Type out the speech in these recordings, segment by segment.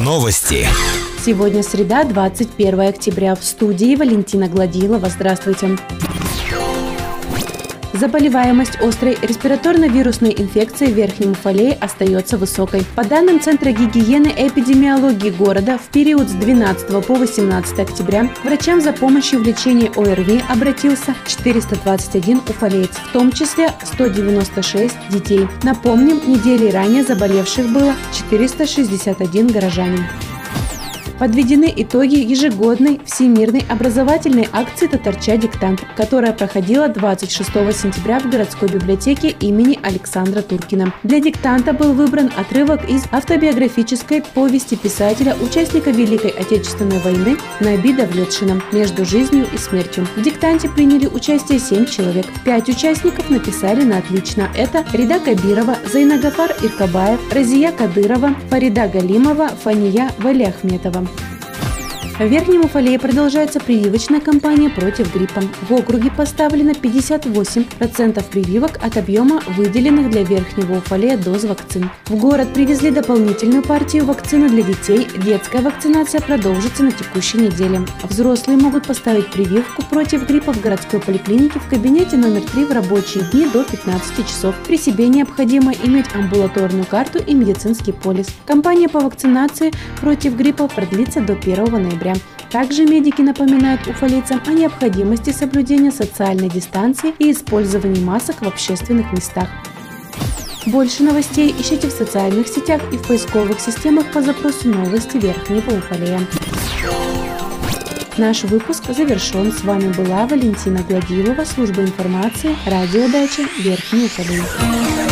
Новости. Сегодня среда, 21 октября. В студии Валентина Гладилова. Здравствуйте. Заболеваемость острой респираторно-вирусной инфекцией в Верхнем Уфалее остается высокой. По данным Центра гигиены и эпидемиологии города, в период с 12 по 18 октября врачам за помощью в лечении ОРВИ обратился 421 уфалеец, в том числе 196 детей. Напомним, недели ранее заболевших было 461 горожанин. Подведены итоги ежегодной всемирной образовательной акции «Татарча диктант», которая проходила 26 сентября в городской библиотеке имени Александра Туркина. Для диктанта был выбран отрывок из автобиографической повести писателя, участника Великой Отечественной войны Набида Влетшина «Между жизнью и смертью». В диктанте приняли участие 7 человек. Пять участников написали на отлично. Это Рида Кабирова, Зайнагафар Иркабаев, Разия Кадырова, Фарида Галимова, Фания Валиахметова. В Верхнем Уфалее продолжается прививочная кампания против гриппа. В округе поставлено 58% прививок от объема выделенных для Верхнего Уфалея доз вакцин. В город привезли дополнительную партию вакцины для детей. Детская вакцинация продолжится на текущей неделе. Взрослые могут поставить прививку против гриппа в городской поликлинике в кабинете номер 3 в рабочие дни до 15 часов. При себе необходимо иметь амбулаторную карту и медицинский полис. Кампания по вакцинации против гриппа продлится до 1 ноября. Также медики напоминают уфалейцам о необходимости соблюдения социальной дистанции и использования масок в общественных местах. Больше новостей ищите в социальных сетях и в поисковых системах по запросу «Новости Верхнего Уфалея». Наш выпуск завершен. С вами была Валентина Гладилова, служба информации, радиодача Верхний Уфалей.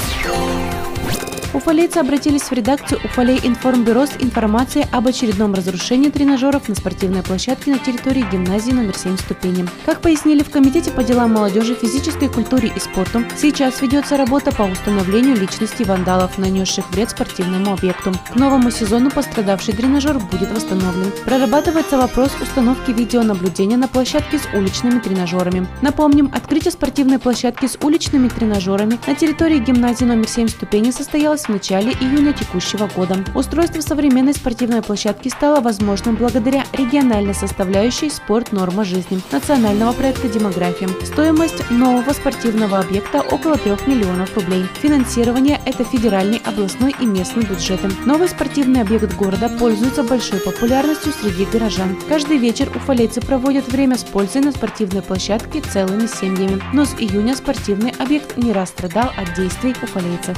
Уфалейцы обратились в редакцию Уфалей Информбюро с информацией об очередном разрушении тренажеров на спортивной площадке на территории гимназии номер 7 ступени. Как пояснили в Комитете по делам молодежи, физической культуре и спорту, сейчас ведется работа по установлению личности вандалов, нанесших вред спортивному объекту. К новому сезону пострадавший тренажер будет восстановлен. Прорабатывается вопрос установки видеонаблюдения на площадке с уличными тренажерами. Напомним, открытие спортивной площадки с уличными тренажерами на территории гимназии номер 7 ступени состоялось начале июня текущего года. Устройство современной спортивной площадки стало возможным благодаря региональной составляющей «Спорт. Норма жизни» национального проекта «Демография». Стоимость нового спортивного объекта около 3 миллионов рублей. Финансирование – это федеральный, областной и местный бюджеты. Новый спортивный объект города пользуется большой популярностью среди горожан. Каждый вечер уфалейцы проводят время с пользой на спортивной площадке целыми семьями. Но с июня спортивный объект не раз страдал от действий уфалейцев.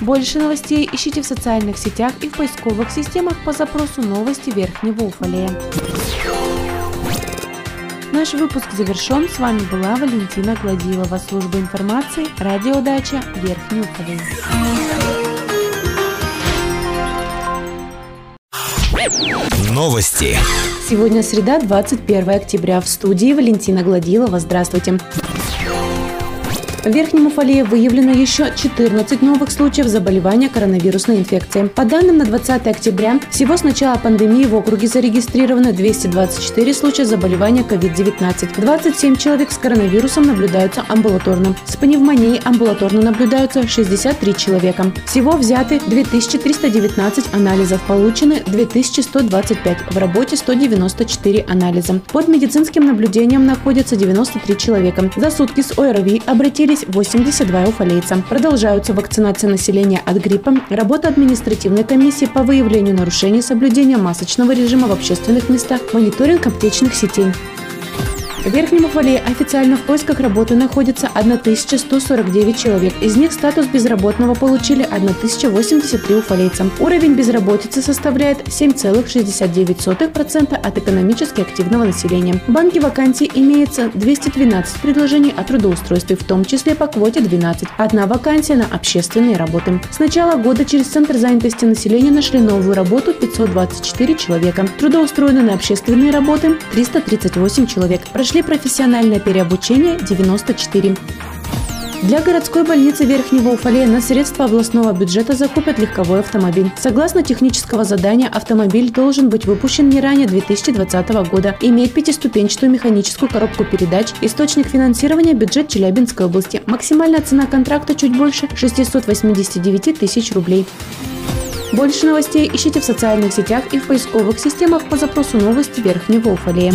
Больше новостей ищите в социальных сетях и в поисковых системах по запросу «Новости Верхнего Уфалея». Наш выпуск завершен. С вами была Валентина Гладилова, служба информации, радиодача Верхний Уфалей. Новости. Сегодня среда, 21 октября. В студии Валентина Гладилова. Здравствуйте. В Верхнем Уфалее выявлено еще 14 новых случаев заболевания коронавирусной инфекцией. По данным на 20 октября, всего с начала пандемии в округе зарегистрировано 224 случая заболевания COVID-19. 27 человек с коронавирусом наблюдаются амбулаторно. С пневмонией амбулаторно наблюдаются 63 человека. Всего взяты 2319 анализов, получены 2125, в работе 194 анализа. Под медицинским наблюдением находятся 93 человека. За сутки с ОРВИ обратились Привились 82 уфалейца. Продолжаются вакцинация населения от гриппа, работа административной комиссии по выявлению нарушений соблюдения масочного режима в общественных местах, мониторинг аптечных сетей. В Верхнем Уфале официально в поисках работы находится 1149 человек. Из них статус безработного получили 1083 уфалейца. Уровень безработицы составляет 7,69% от экономически активного населения. В банке вакансий имеется 212 предложений о трудоустройстве, в том числе по квоте 12. Одна вакансия на общественные работы. С начала года через Центр занятости населения нашли новую работу 524 человека. Трудоустроены на общественные работы 338 человек. Прошли профессиональное переобучение 94. Для городской больницы Верхнего Уфалея на средства областного бюджета закупят легковой автомобиль. Согласно технического задания, автомобиль должен быть выпущен не ранее 2020 года, иметь пятиступенчатую механическую коробку передач, источник финансирования – бюджет Челябинской области. Максимальная цена контракта чуть больше 689 тысяч рублей. Больше новостей ищите в социальных сетях и в поисковых системах по запросу новости Верхнего Уфалея.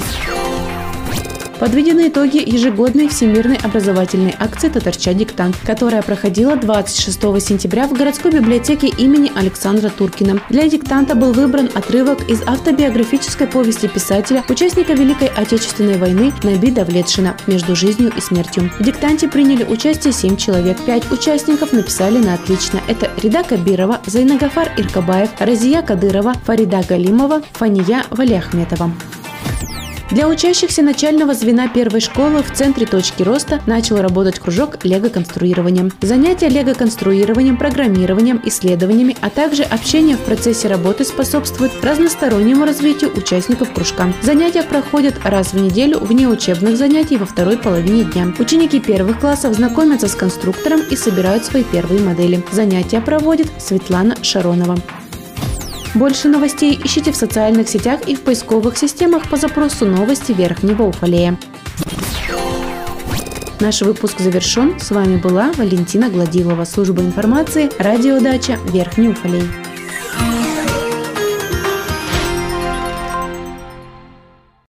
Подведены итоги ежегодной всемирной образовательной акции «Татарча диктант», которая проходила 26 сентября в городской библиотеке имени Александра Туркина. Для диктанта был выбран отрывок из автобиографической повести писателя, участника Великой Отечественной войны Наби Давлетшина «Между жизнью и смертью». В диктанте приняли участие 7 человек. Пять участников написали на отлично. Это Рида Кабирова, Зайнагафар Иркабаев, Разия Кадырова, Фарида Галимова, Фания Валиахметова. Для учащихся начального звена первой школы в центре точки роста начал работать кружок лего-конструированием. Занятия лего-конструированием, программированием, исследованиями, а также общение в процессе работы способствует разностороннему развитию участников кружка. Занятия проходят раз в неделю вне учебных занятий во второй половине дня. Ученики первых классов знакомятся с конструктором и собирают свои первые модели. Занятия проводит Светлана Шаронова. Больше новостей ищите в социальных сетях и в поисковых системах по запросу «Новости Верхнего Уфалея». Наш выпуск завершен. С вами была Валентина Гладилова, служба информации, радиодача Верхний Уфалей.